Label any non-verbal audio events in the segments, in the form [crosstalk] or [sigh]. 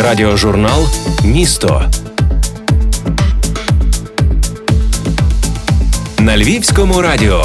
Радіожурнал Місто на Львівському радіо.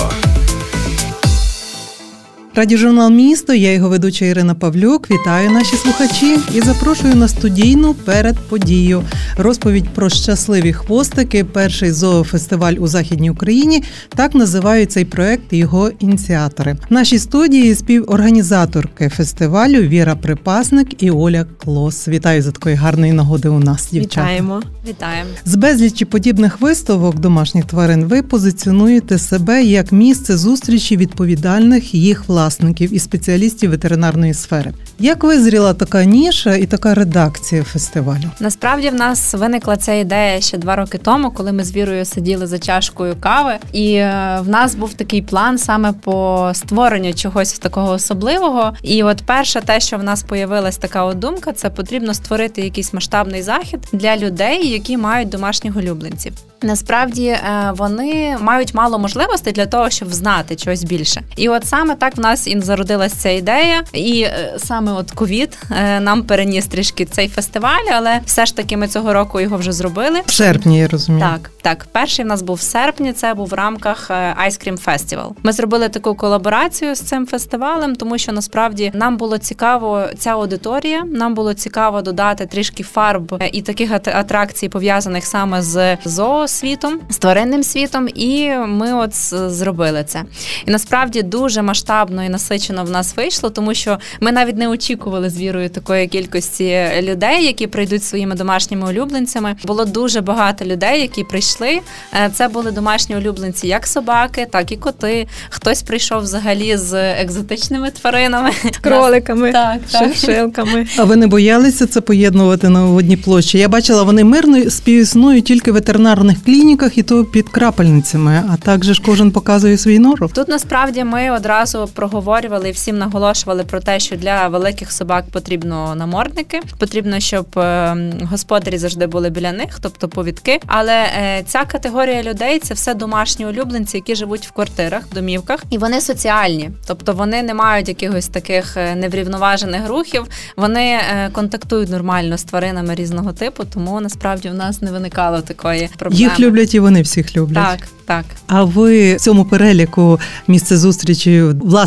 Радіожурнал місто. Я його ведуча Ірина Павлюк. Вітаю наші слухачі і запрошую на студійну перед подію. Розповідь про щасливі хвостики. Перший зоофестиваль у західній Україні. Так називають цей проект і його ініціатори. В нашій студії співорганізаторки фестивалю Віра Припасник і Оля Клос. Вітаю за такої гарної нагоди. У нас дівчата. Вітаємо. Вітаємо з безлічі подібних виставок домашніх тварин. Ви позиціонуєте себе як місце зустрічі відповідальних їх власних власників і спеціалістів ветеринарної сфери. Як визріла така ніша і така редакція фестивалю? Насправді в нас виникла ця ідея ще два роки тому, коли ми з Вірою сиділи за чашкою кави, і е, в нас був такий план саме по створенню чогось такого особливого. І от перше, те, що в нас появилась така думка, це потрібно створити якийсь масштабний захід для людей, які мають домашніх улюбленців. Насправді е, вони мають мало можливостей для того, щоб знати щось більше. І от саме так в нас і зародилася ця ідея, і е, саме от ковід е, нам переніс трішки цей фестиваль, але все ж таки ми цього року його вже зробили. В серпні я розумію. Так, так, перший в нас був в серпні. Це був в рамках Ice Cream Festival. Ми зробили таку колаборацію з цим фестивалем, тому що насправді нам було цікаво ця аудиторія. Нам було цікаво додати трішки фарб і таких атракцій пов'язаних саме з зоо світом, з тваринним світом, і ми от зробили це. І насправді дуже масштабно і насичено в нас вийшло, тому що ми навіть не очікували з вірою такої кількості людей, які прийдуть своїми домашніми улюбленцями. Було дуже багато людей, які прийшли. Е, це були домашні улюбленці, як собаки, так і коти. Хтось прийшов взагалі з екзотичними тваринами, кроликами, так, шилками. А ви не боялися це поєднувати на одній площі? Я бачила, вони мирно співіснують тільки в ветеринарних клініках і то під крапельницями. А також кожен показує свій нору. Тут насправді ми одразу проговорювали і всім наголошували про те, що для великих собак потрібно намордники, потрібно, щоб е, господарі завжди були біля них, тобто повідки. Але е, ця категорія людей це все домашні улюбленці, які живуть в квартирах, домівках, і вони соціальні, тобто вони не мають якихось таких е, неврівноважених рухів. Вони контактують нормально з тваринами різного типу, тому насправді в нас не виникало такої проблеми. Їх люблять і вони всіх люблять. Так, так. А ви в цьому переліку місце зустрічі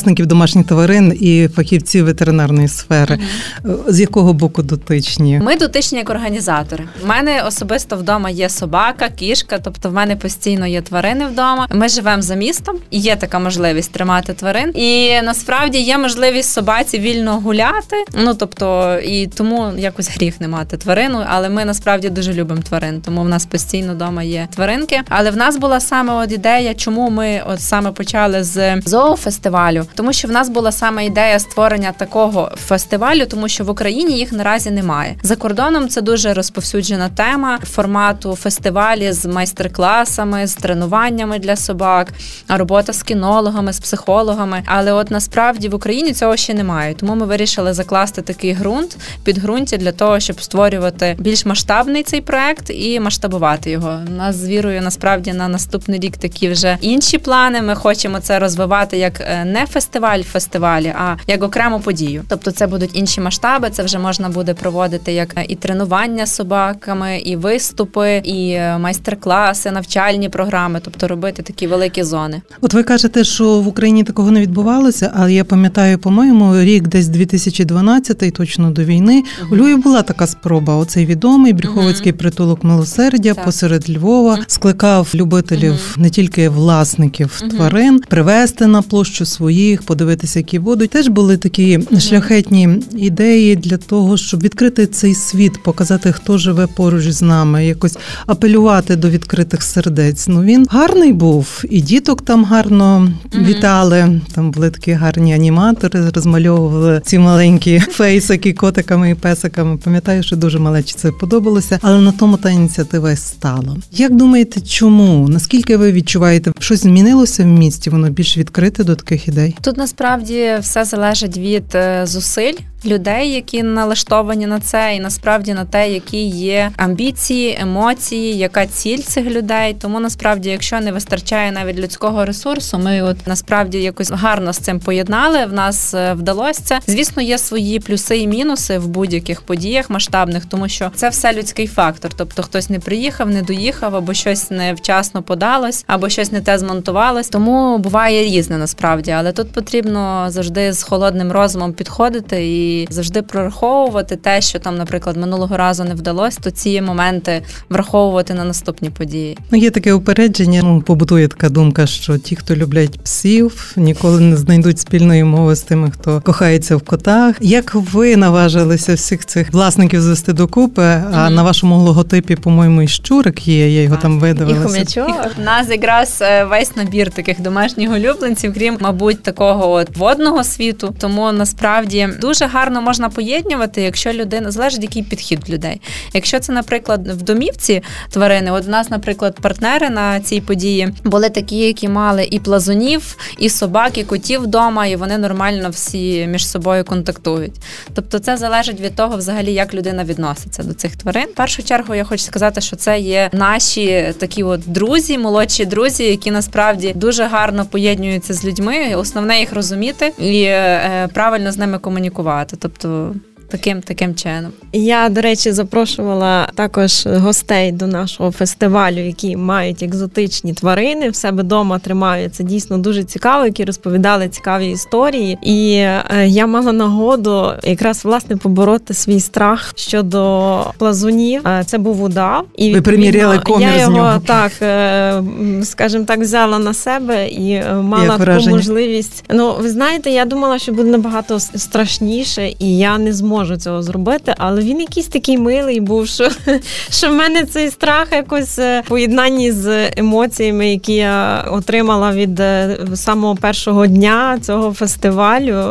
власників домашніх тварин і фахівців ветеринарної сфери. Угу. З якого боку дотичні? Ми дотичні як організатори. У мене особисто вдома є собака, кішка, тобто в мене постійно є тварини вдома. Ми живемо за містом, і є така можливість тримати тварин. І насправді є можливість собаці вільно гуляти. Ну тобто, і тому якось гріх не мати тварину, але ми насправді дуже любимо тварин, тому в нас постійно вдома є тваринки. Але в нас була саме от ідея, чому ми от саме почали з зоофестивалю, тому що в нас була саме ідея створення такого фестивалю, тому що в Україні їх наразі немає. За кордоном це дуже розповсюджена тема формату фестивалі з майстер-класами, з тренуваннями для собак, робота з кінологами, з психологами. Але от насправді в Україні цього ще немає. Тому ми вирішили закласти такий ґрунт підґрунтя для того, щоб створювати більш масштабний цей проект і масштабувати його. У нас з вірою насправді на наступний рік такі вже інші плани. Ми хочемо це розвивати як е, не фестиваль фестивалі, а як окрему подію. Тобто, це будуть інші масштаби. Це вже можна буде проводити як і тренування з собаками, і виступи, і е, майстер-класи, навчальні програми, тобто робити такі великі зони. От ви кажете, що в Україні такого не відбувалося, але я пам'ятаю, по-моєму, рік десь 2012, точно до війни. Угу. У Львові була така спроба. Оцей відомий Брюховицький угу. притулок милосердя так. посеред Львова скликав любителів угу. не тільки власників тварин, привезти на площу своїх, подивитися, які будуть. Теж були такі шляхетні ідеї для того, щоб відкрити цей світ, показати, хто живе поруч з нами, якось апелювати до відкритих сердець. Ну він гарний був, і діток там гарно вітали. Там були такі гарні аніматори, розмальовували ці маленькі [laughs] фейсики котиками і песиками. Пам'ятаю, що дуже малечі це подобалося, але на тому та ініціатива стала. Як думаєте, чому? Наскільки ви відчуваєте, щось змінилося в місті? Воно більш відкрите до таких ідей? Тут насправді все залежить від е, зусиль людей, які налаштовані на це, і насправді на те, які є амбіції, емоції, яка ціль цих людей. Тому насправді, якщо не вистачає навіть людського ресурсу, ми от насправді якось гарно з цим поєднали. В нас е, вдалося це. Звісно, є свої плюси і мінуси в будь-яких подіях масштабних, тому що це все людський фактор. Тобто, хтось не приїхав, не доїхав, або щось невчасно подалось, або щось не те змонтувалось. Тому буває різне насправді, але тут потрібно завжди з холодним розумом підходити і завжди прораховувати те, що там, наприклад, минулого разу не вдалося, то ці моменти враховувати на наступні події. Ну, є таке упередження. Ну, побутує така думка, що ті, хто люблять псів, ніколи не знайдуть спільної мови з тими, хто кохається в котах. Як ви наважилися всіх цих власників звести докупи? Mm-hmm. А на вашому логотипі, по-моєму, і щурик є. Я його а, там видавилася. І хомячок. У нас якраз е, весь набір таких домашніх улюбленців, крім, мабуть, такого от водного світу. Тому насправді дуже гарно можна поєднувати, якщо людина залежить, який підхід людей. Якщо це, наприклад, в домівці тварини, от в нас, наприклад, партнери на цій події були такі, які мали і плазунів, і собак, і котів вдома, і вони нормально всі між собою контактують. Тобто, це залежить від того, взагалі, як людина відноситься до цих тварин. В першу чергу я хочу сказати, що це є наші такі от друзі, молодші друзі, які насправді дуже гарно поєднуються з людьми. Основне їх розуміти і е, правильно з ними комунікувати. Тобто таким таким чином. Я, до речі, запрошувала також гостей до нашого фестивалю, які мають екзотичні тварини в себе вдома тримають. Це дійсно дуже цікаво, які розповідали цікаві історії. І е, я мала нагоду якраз власне побороти свій страх щодо плазунів. Е, це був удав, і ви приміряли комір я його нього, так, е, скажімо так, взяла на себе і мала таку можливість. Ну, ви знаєте, я думала, що буде набагато страшніше, і я не зможу можу цього зробити, але він якийсь такий милий був, що [laughs] що в мене цей страх якось е, в поєднанні з емоціями, які я отримала від е, самого першого дня цього фестивалю.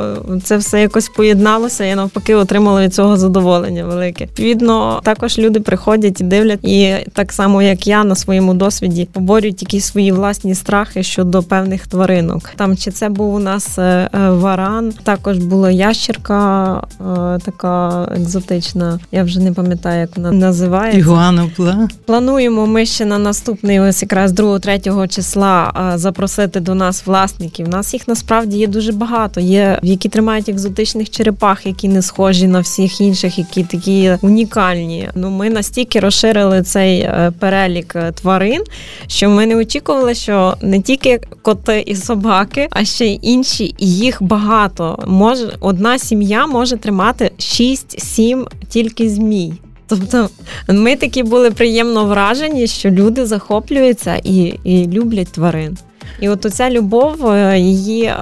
Це все якось поєдналося. Я навпаки отримала від цього задоволення велике. Відповідно, також люди приходять і дивлять, і так само як я на своєму досвіді поборюють якісь свої власні страхи щодо певних тваринок. Там чи це був у нас е, варан, також була ящерка, така екзотична. Я вже не пам'ятаю, як вона називається. Ігуана була. Плануємо ми ще на наступний, ось якраз 2-3 числа запросити до нас власників. У нас їх насправді є дуже багато. Є які тримають екзотичних черепах, які не схожі на всіх інших, які такі унікальні. Ну ми настільки розширили цей е, перелік е, тварин, що ми не очікували, що не тільки коти і собаки, а ще й інші, і їх багато. Може одна сім'я може тримати 6-7 тільки змій. Тобто ми такі були приємно вражені, що люди захоплюються і, і люблять тварин. І от оця любов е, її е,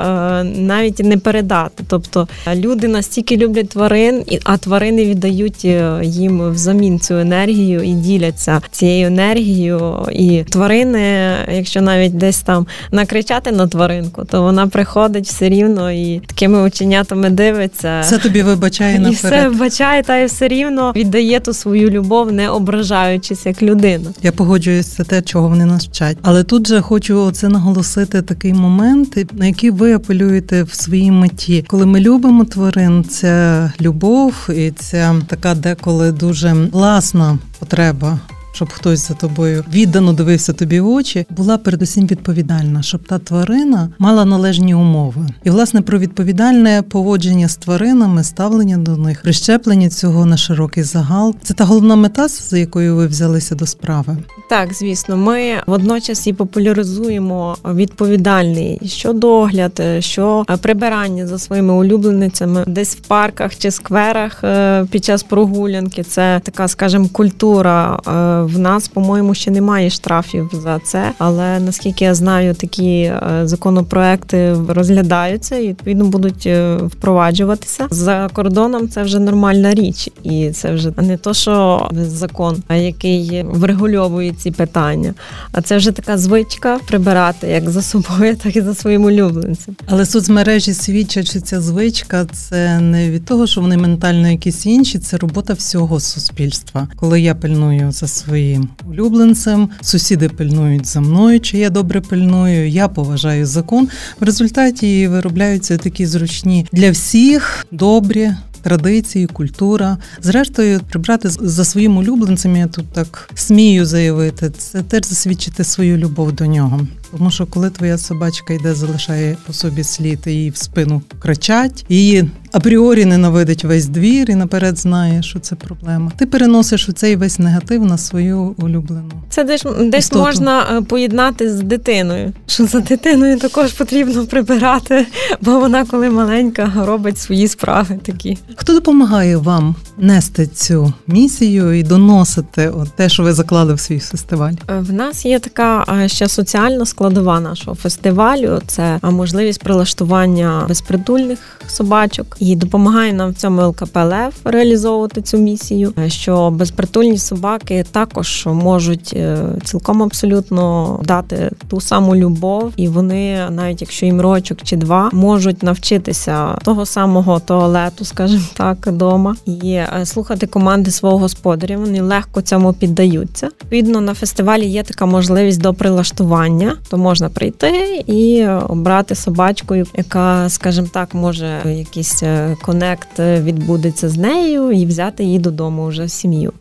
навіть не передати. Тобто люди настільки люблять тварин, а тварини віддають е, їм взамін цю енергію і діляться цією енергією. І тварини, якщо навіть десь там накричати на тваринку, то вона приходить все рівно і такими оченятами дивиться. Це тобі вибачає наперед. І все вибачає, та і все рівно віддає ту свою любов, не ображаючись як людина. Я погоджуюсь це те, чого вони нас вчать. Але тут же хочу оце наголосити наголосити такий момент, на який ви апелюєте в своїй меті. Коли ми любимо тварин, це любов і це така деколи дуже власна потреба щоб хтось за тобою віддано дивився тобі в очі, була передусім відповідальна, щоб та тварина мала належні умови. І власне про відповідальне поводження з тваринами, ставлення до них, прищеплення цього на широкий загал. Це та головна мета, за якою ви взялися до справи. Так, звісно, ми водночас і популяризуємо відповідальний що догляд, що прибирання за своїми улюбленицями, десь в парках чи скверах е, під час прогулянки. Це така, скажімо, культура е, в нас, по-моєму, ще немає штрафів за це, але наскільки я знаю, такі е, законопроекти розглядаються і відповідно будуть е, впроваджуватися за кордоном. Це вже нормальна річ, і це вже не то, що закон, який врегульовує ці питання, а це вже така звичка прибирати як за собою, [laughs] так і за своїм улюбленцем. Але соцмережі свідчать, що ця звичка це не від того, що вони ментально якісь інші, це робота всього суспільства. Коли я пильную за своїм своїм улюбленцем. Сусіди пильнують за мною, чи я добре пильную. Я поважаю закон. В результаті виробляються такі зручні для всіх добрі. Традиції, культура, зрештою, прибрати за своїм улюбленцем, я тут так смію заявити, це теж засвідчити свою любов до нього. Тому що коли твоя собачка йде, залишає по собі слід і її в спину кричать, її апріорі ненавидить весь двір і наперед знає, що це проблема. Ти переносиш цей весь негатив на свою улюблену. Це десь десь Істоту. можна е, поєднати з дитиною. Що за дитиною також потрібно прибирати, бо вона, коли маленька, робить свої справи такі. Хто допомагає вам нести цю місію і доносити от те, що ви заклали в свій фестиваль? Е, в нас є така е, ще соціальна складова нашого фестивалю. Це можливість прилаштування безпритульних собачок і допомагає нам в цьому ЛКП Лев реалізовувати цю місію. Що безпритульні собаки також можуть е, цілком абсолютно дати ту саму любов, і вони, навіть якщо їм рочок чи два, можуть навчитися того самого туалету, скажімо так, дома, і е, слухати команди свого господаря. Вони легко цьому піддаються. Відповідно, на фестивалі є така можливість до прилаштування, то можна прийти і обрати собачку, яка, скажімо так, може якийсь е, конект відбудеться з нею і взяти її додому вже в сім'ю.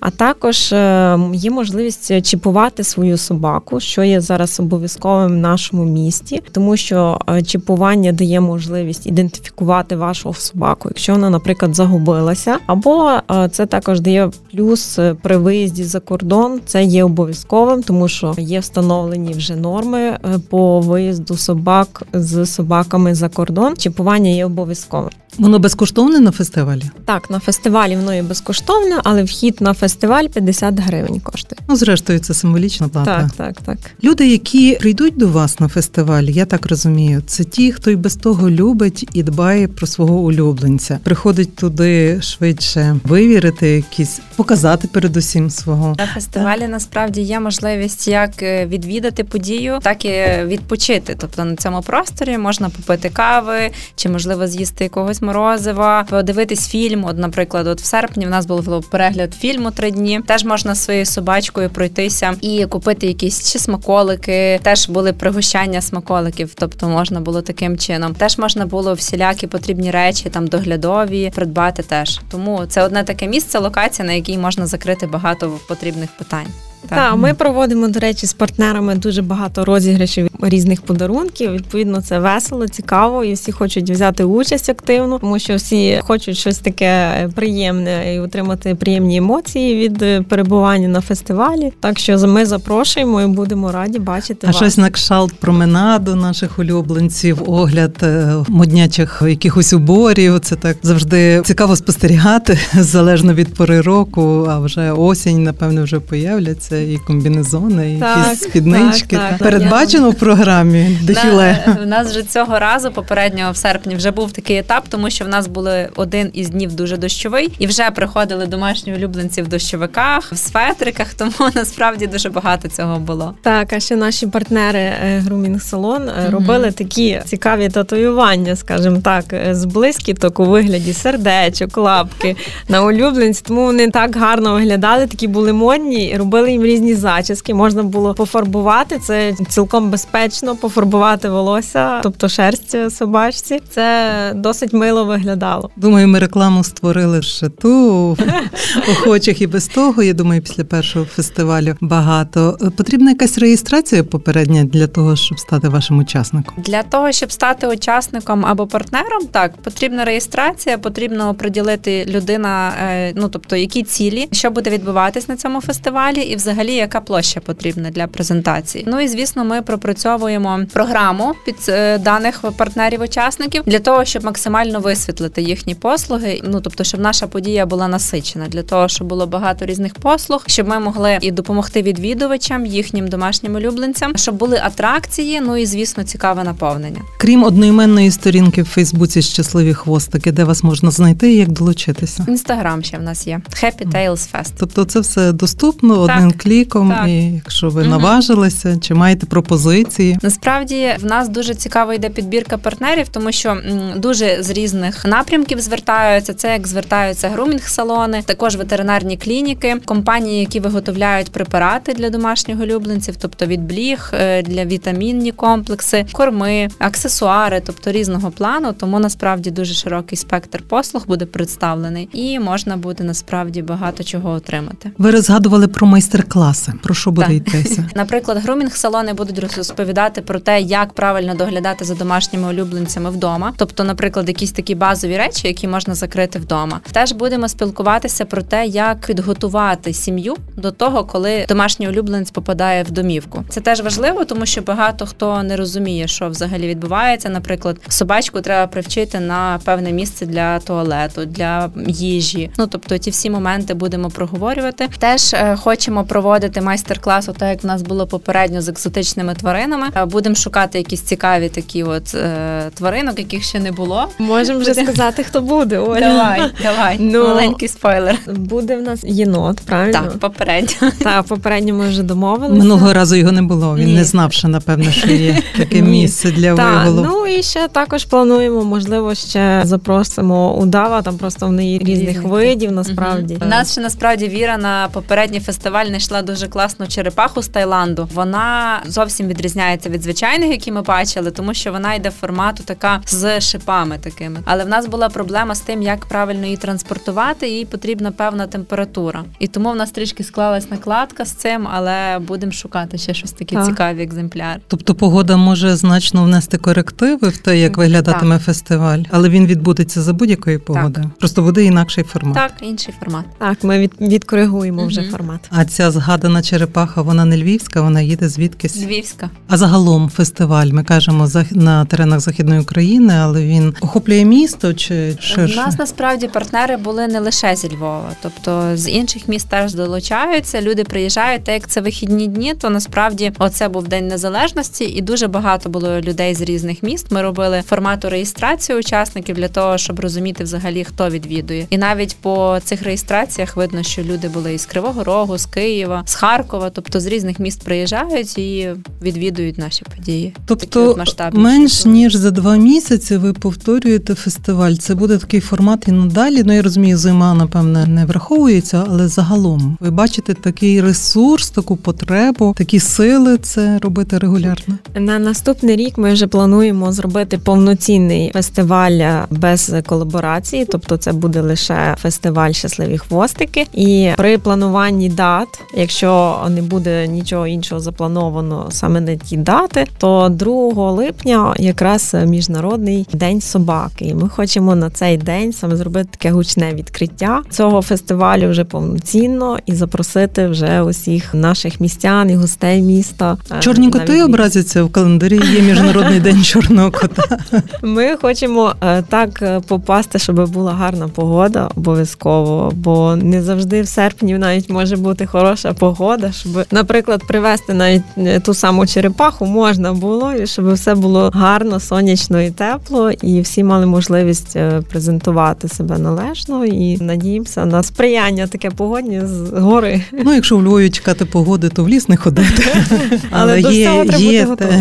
А також е, є можливість чіпувати свою собаку, що є зараз обов'язковим в нашому місті, тому що е, чіпування дає можливість ідентифікувати вашу собаку, якщо вона, наприклад, загубилася, або це також дає плюс при виїзді за кордон. Це є обов'язковим, тому що є встановлені вже норми е, по виїзду собак з собаками за кордон. Чіпування є обов'язковим. Воно безкоштовне на фестивалі? Так, на фестивалі воно є безкоштовне, але вхід на фестиваль 50 гривень коштує. Ну, зрештою, це символічна плата. Так, так, так. Люди, які прийдуть до вас на фестиваль, я так розумію, це ті, хто й без того любить і дбає про свого улюбленця. Приходить туди швидше вивірити, якісь показати передусім свого на фестивалі. Так. Насправді є можливість як е, відвідати подію, так і відпочити. Тобто на цьому просторі можна попити кави чи можливо з'їсти якогось морозива, подивитись фільм. От, наприклад, от в серпні в нас був перегляд фільму три дні. Теж можна своєю собачкою пройтися і купити якісь чи смаколики. Теж були пригощання смаколиків, тобто можна було таким чином. Теж можна було всілякі потрібні речі, там доглядові, придбати теж. Тому це одне таке місце, локація, на якій можна закрити багато потрібних питань. Так. так, ми проводимо, до речі, з партнерами дуже багато розіграшів різних подарунків. Відповідно, це весело, цікаво, і всі хочуть взяти участь активно, тому що всі хочуть щось таке приємне і отримати приємні емоції від перебування на фестивалі. Так що ми запрошуємо і будемо раді бачити. А вас. щось на кшалт променаду наших улюбленців, огляд е, моднячих якихось уборів. Це так завжди цікаво спостерігати [laughs] залежно від пори року. А вже осінь, напевно, вже появляться це і комбінезони, і так, якісь спіднички. Так, так, Передбачено в програмі дефіле. [laughs] У нас вже цього разу, попереднього в серпні, вже був такий етап, тому що в нас були один із днів дуже дощовий, і вже приходили домашні улюбленці в дощовиках, в светриках. [laughs] Тому насправді дуже багато цього було. Так, а ще наші партнери грумінг салон mm-hmm. робили такі цікаві татуювання, скажімо так, е, з блискіток у вигляді сердечок, лапки на улюбленці. Тому вони так гарно виглядали, такі були модні, робили їм їм різні зачіски, можна було пофарбувати. Це цілком безпечно пофарбувати волосся, тобто шерсть собачці. Це досить мило виглядало. Думаю, ми рекламу створили ще ту [laughs] охочих і без того. Я думаю, після першого фестивалю багато. Потрібна якась реєстрація попередня для того, щоб стати вашим учасником. Для того щоб стати учасником або партнером, так потрібна реєстрація, потрібно приділити людина, е, ну тобто які цілі, що буде відбуватись на цьому фестивалі, і взагалі взагалі яка площа потрібна для презентації. Ну і звісно, ми пропрацьовуємо програму під е, даних партнерів-учасників для того, щоб максимально висвітлити їхні послуги. Ну тобто, щоб наша подія була насичена, для того, щоб було багато різних послуг, щоб ми могли і допомогти відвідувачам, їхнім домашнім улюбленцям, щоб були атракції. Ну і звісно, цікаве наповнення. Крім одноіменної сторінки в Фейсбуці щасливі хвостики, де вас можна знайти і як долучитися. Інстаграм ще в нас є Happy Tails Fest. Тобто, це все доступно. Один відкліком, Так. і якщо ви Мгм. наважилися, чи маєте пропозиції. Насправді в нас дуже цікаво йде підбірка партнерів, тому що дуже з різних напрямків звертаються. Це як звертаються грумінг-салони, також ветеринарні клініки, компанії, які виготовляють препарати для домашніх улюбленців, тобто від бліг, е, для вітамінні комплекси, корми, аксесуари, тобто різного плану. Тому насправді дуже широкий спектр послуг буде представлений, і можна буде насправді багато чого отримати. Ви згадували про майстер-класи. Про що буде йтися? [laughs] Наприклад, грумінг-салони будуть розповідати про те, як правильно доглядати за домашніми улюбленцями вдома. Тобто, наприклад, якісь такі базові речі, які можна закрити вдома. Теж будемо спілкуватися про те, як підготувати сім'ю до того, коли домашній улюбленець попадає в домівку. Це теж важливо, тому що багато хто не розуміє, що взагалі відбувається. Наприклад, собачку треба привчити на певне місце для туалету, для їжі. Ну тобто, ті всі моменти будемо проговорювати. Теж е, хочемо проводити майстер-клас, так як в нас було попередньо з екзотичними тваринами. Е, Будемо шукати якісь цікаві такі от е, тваринок, яких ще не було. Можемо вже Буде. сказати, хто буде. Оля. Давай, давай, Ну, маленький спойлер. Буде в нас єнот, правильно? Так, попередньо. Та попередньо ми вже домовилися. Минулого разу його не було. Він Ні. не знав, що напевно, що є [laughs] таке Ні. місце для Так, виголу. ну і ще також плануємо, можливо, ще запросимо удава. Там просто в неї різних Різних. видів насправді. У нас ще насправді віра на попередній фестиваль знайшла дуже класну черепаху з Таїланду. Вона зовсім відрізняється від звичайних, які ми бачили, тому що вона йде формату така з шипами такими. Але в нас була проблема з тим, як правильно її транспортувати. Їй потрібна певна температура. І тому в нас трішки склалась накладка з цим, але будемо шукати ще щось такі Так. цікаві екземпляри. Тобто погода може значно внести корективи в те, як виглядатиме фестиваль, але він відбудеться за будь-якої погоди. Просто буде інакший формат. Так, інший формат. Так, ми від, відкоригуємо вже формат. А ця згадана черепаха, вона не львівська, вона їде звідкись. Львівська. А загалом фестиваль, ми кажемо на теренах Західної України, але він охоплює місто чи У нас насправді партнери були не лише зі Львова, тобто з інших міст теж долучаються. Люди приїжджають. Та як це вихідні дні, то насправді оце був день незалежності, і дуже багато було людей з різних міст. Ми робили формату реєстрації учасників для того, щоб розуміти взагалі хто відвідує. І навіть по цих реєстраціях видно, що люди були із Кривого Рогу, з Києва, з Харкова, тобто з різних міст приїжджають і відвідують наші події. Тобто менш штуки. ніж за два місяці ви повторюєте фестиваль. Це буде такий формат і надалі. Ну я розумію, зима напевне не враховується, але загалом ви бачите такий ресурс, таку потребу, такі сили це робити регулярно. На наступний рік ми вже плануємо зробити повноцінний фестиваль без колаборації, тобто це буде лише фестиваль щасливі хвостики. І при плануванні дат, якщо не буде нічого іншого заплановано саме на ті дати, то 2 липня якраз міжнародний день собаки. І ми хочемо на цей день саме зробити таке гучне відкриття цього фестивалю вже повноцінно і запросити вже усіх наших містян і гостей міста. е, Чорні коти образяться в календарі. Є міжнародний [laughs] день чорного кота. Ми хочемо е, так е, попасти, щоб була гарна погода обов'язково, бо не завжди в серпні навіть може бути хороша погода, щоб, наприклад, привезти навіть е, ту саму черепаху можна було, і щоб все було гарно, сонячно і тепло, і всі мали можливість е, презентувати себе належно. І надіємося на сприяння таке погодні з гори. Ну, якщо в Львові чекати погоди, то в ліс не ходити. [laughs] Але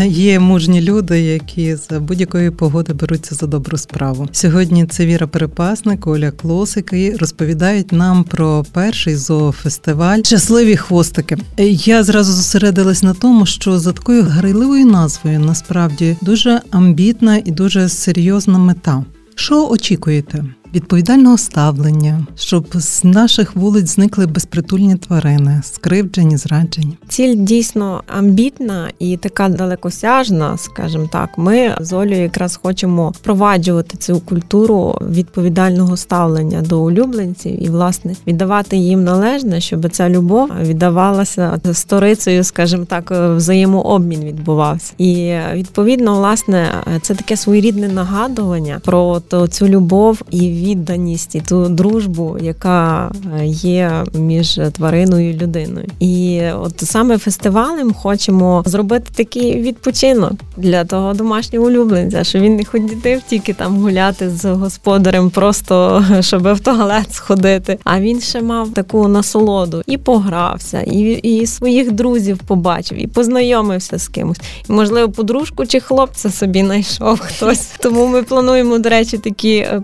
є мужні люди, які за будь-якої погоди беруться за добру справу. Сьогодні це Віра Перепасник, Оля Клосик і розповідають нам про перший зоофестиваль Щасливі хвостики. Я зразу зосередилась на тому, що за такою грайливою назвою насправді дуже амбітна і дуже серйозна мета. Що очікуєте? Відповідального ставлення, щоб з наших вулиць зникли безпритульні тварини, скривджені, зраджені. Ціль дійсно амбітна і така далекосяжна, скажімо так. Ми з Олею якраз хочемо впроваджувати цю культуру відповідального ставлення до улюбленців і, власне, віддавати їм належне, щоб ця любов віддавалася сторицею, скажімо так, взаємообмін відбувався. І відповідно, власне, це таке своєрідне нагадування про цю любов і відданість і ту дружбу, яка е, є між твариною і людиною. І от саме фестивалем хочемо зробити такий відпочинок для того домашнього улюбленця, що він не ходив тільки там гуляти з господарем, просто [laughs] щоб в туалет сходити. А він ще мав таку насолоду і погрався, і і своїх друзів побачив, і познайомився з кимось. І, можливо, подружку чи хлопця собі знайшов [laughs] хтось. Тому ми плануємо, до речі, такі е,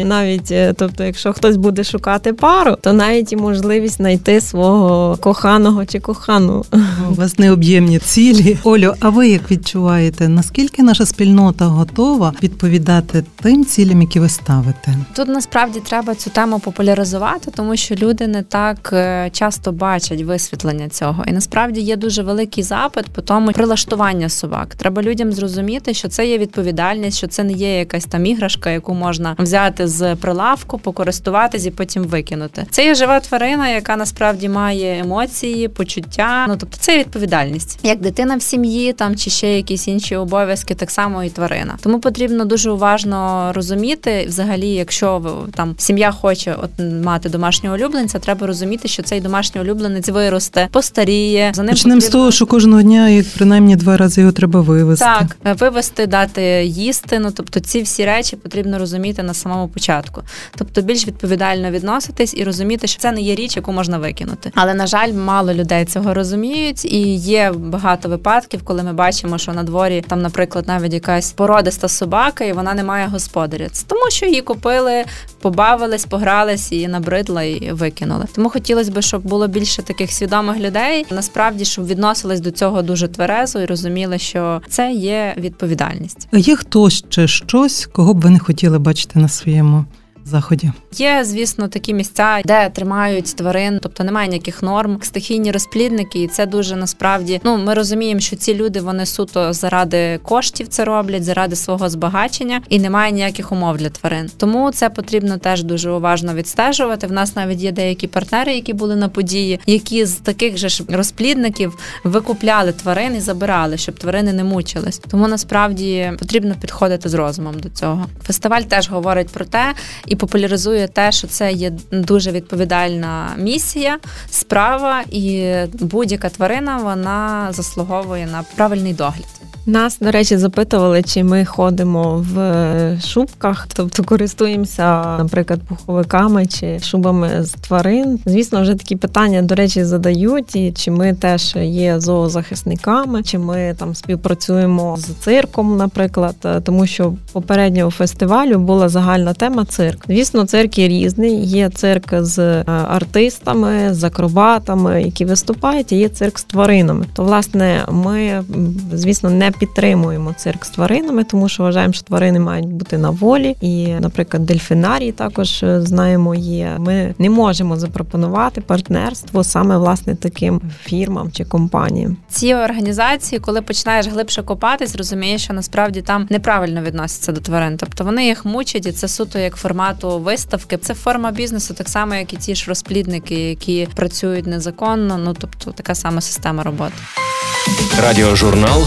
побачення. Навіть е, тобто, якщо хтось буде шукати пару, то навіть і можливість знайти свого коханого чи кохану. У вас необ'ємні цілі. Олю, а ви як відчуваєте, наскільки наша спільнота готова відповідати тим цілям, які ви ставите? Тут насправді треба цю тему популяризувати, тому що люди не так е, часто бачать висвітлення цього. І насправді є дуже великий запит по тому прилаштування собак. Треба людям зрозуміти, що це є відповідальність, що це не є якась там іграшка, яку можна взяти з прилавку, покористуватись і потім викинути. Це є жива тварина, яка насправді має емоції, почуття. Ну тобто це відповідальність, як дитина в сім'ї, там чи ще якісь інші обов'язки, так само і тварина. Тому потрібно дуже уважно розуміти, взагалі, якщо там сім'я хоче от мати домашнього улюбленця, треба розуміти, що цей домашній улюбленець виросте, постаріє. За ним Почнемо потрібно... з того, що кожного дня і принаймні два рази його треба вивезти. Так, вивести, дати їсти. Ну тобто, ці всі речі потрібно розуміти на самому початку. Тобто, більш відповідально відноситись і розуміти, що це не є річ, яку можна викинути. Але на жаль, мало людей цього розуміють, і є багато випадків, коли ми бачимо, що на дворі там, наприклад, навіть якась породиста собака, і вона не має господаря. Це тому, що її купили, побавились, погрались і набридла і викинули. Тому хотілося б, щоб було більше таких свідомих людей. Насправді, щоб відносились до цього дуже тверезо і розуміли, що це є відповідальність. Є хтось чи щось, кого б ви не хотіли бачити на своєму заході. Є, звісно, такі місця, де тримають тварин, тобто немає ніяких норм, стихійні розплідники, і це дуже насправді. Ну ми розуміємо, що ці люди вони суто заради коштів це роблять, заради свого збагачення, і немає ніяких умов для тварин. Тому це потрібно теж дуже уважно відстежувати. В нас навіть є деякі партнери, які були на події, які з таких же ж розплідників викупляли тварин і забирали, щоб тварини не мучились. Тому насправді потрібно підходити з розумом до цього. Фестиваль теж говорить про те і популяризує те, що це є дуже відповідальна місія, справа, і будь-яка тварина вона заслуговує на правильний догляд. Нас, до речі, запитували, чи ми ходимо в шубках, тобто користуємося, наприклад, пуховиками чи шубами з тварин. Звісно, вже такі питання, до речі, задають, і чи ми теж є зоозахисниками, чи ми там співпрацюємо з цирком, наприклад, тому що попереднього фестивалю була загальна тема цирк. Звісно, цирк є різний. Є цирк з е, артистами, з акробатами, які виступають, і є цирк з тваринами. То, власне, ми, звісно, не підтримуємо цирк з тваринами, тому що вважаємо, що тварини мають бути на волі. І, наприклад, дельфінарії також е, знаємо є. Ми не можемо запропонувати партнерство саме власне таким фірмам чи компаніям. Ці організації, коли починаєш глибше копатись, розумієш, що насправді там неправильно відносяться до тварин. Тобто вони їх мучать, і це суто як формату виставки. Це форма бізнесу, так само, як і ті ж розплідники, які працюють незаконно. Ну тобто така сама система роботи. Радіожурнал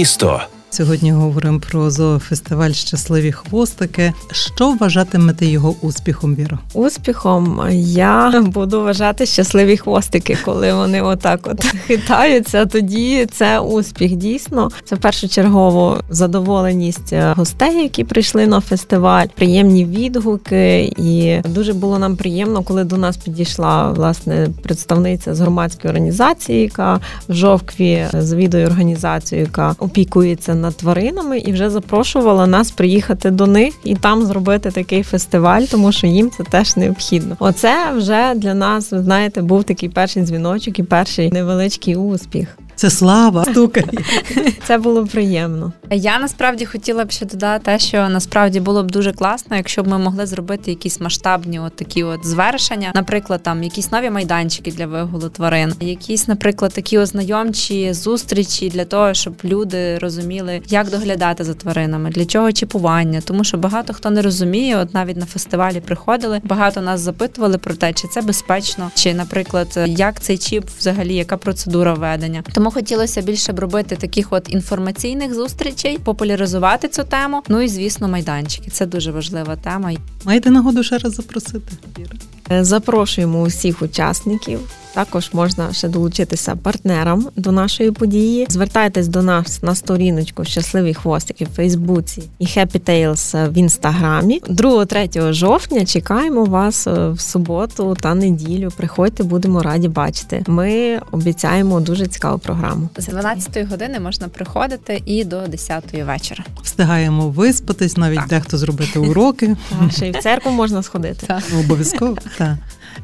Місто. Сьогодні говоримо про зоофестиваль Щасливі хвостики. Що вважатимете його успіхом, Віро? Успіхом я буду вважати щасливі хвостики, коли вони отак от [laughs] хитаються. Тоді це успіх. Дійсно, це першочергово задоволеність гостей, які прийшли на фестиваль, приємні відгуки, і дуже було нам приємно, коли до нас підійшла власне представниця з громадської організації, яка в жовкві завідує організацією, яка опікується над тваринами, і вже запрошувала нас приїхати до них і там зробити такий фестиваль, тому що їм це теж необхідно. Оце вже для нас, ви знаєте, був такий перший дзвіночок і перший невеличкий успіх. Це слава стукає. [laughs] Це було приємно. Я насправді хотіла б ще додати те, що насправді було б дуже класно, якщо б ми могли зробити якісь масштабні от такі от звершення, наприклад, там якісь нові майданчики для вигулу тварин, якісь, наприклад, такі ознайомчі зустрічі для того, щоб люди розуміли, як доглядати за тваринами, для чого чіпування, тому що багато хто не розуміє. От навіть на фестивалі приходили, багато нас запитували про те, чи це безпечно, чи, наприклад, як цей чіп, взагалі, яка процедура введення. Тому Хотілося більше б робити таких от інформаційних зустрічей, популяризувати цю тему. Ну і звісно, майданчики. Це дуже важлива тема. Маєте нагоду ще раз запросити? Віра? Е, Запрошуємо усіх учасників. Також можна ще долучитися партнерам до нашої події. Звертайтесь до нас на сторіночку Щасливі хвостики в Фейсбуці і Happy Tales в інстаграмі. 2-3 жовтня чекаємо вас е, в суботу та неділю. Приходьте, будемо раді бачити. Ми обіцяємо дуже цікаву програму. З 12 години можна приходити і до 10 вечора. Встигаємо виспатись, навіть Так. дехто зробити уроки. Ще й в церкву можна сходити. Обов'язково. Так.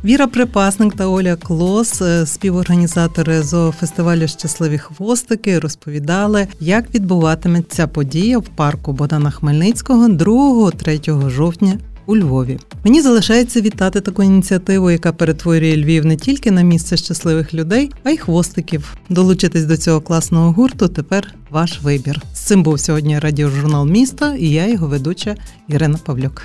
Віра Припасник та Оля Клос, е, співорганізатори зоофестивалю Щасливі хвостики, розповідали, як відбуватиметься подія в парку Богдана Хмельницького 2-3 жовтня. У Львові мені залишається вітати таку ініціативу, яка перетворює Львів не тільки на місце щасливих людей, а й хвостиків. Долучитись до цього класного гурту тепер ваш вибір. З цим був сьогодні радіожурнал міста і я його ведуча Ірина Павлюк.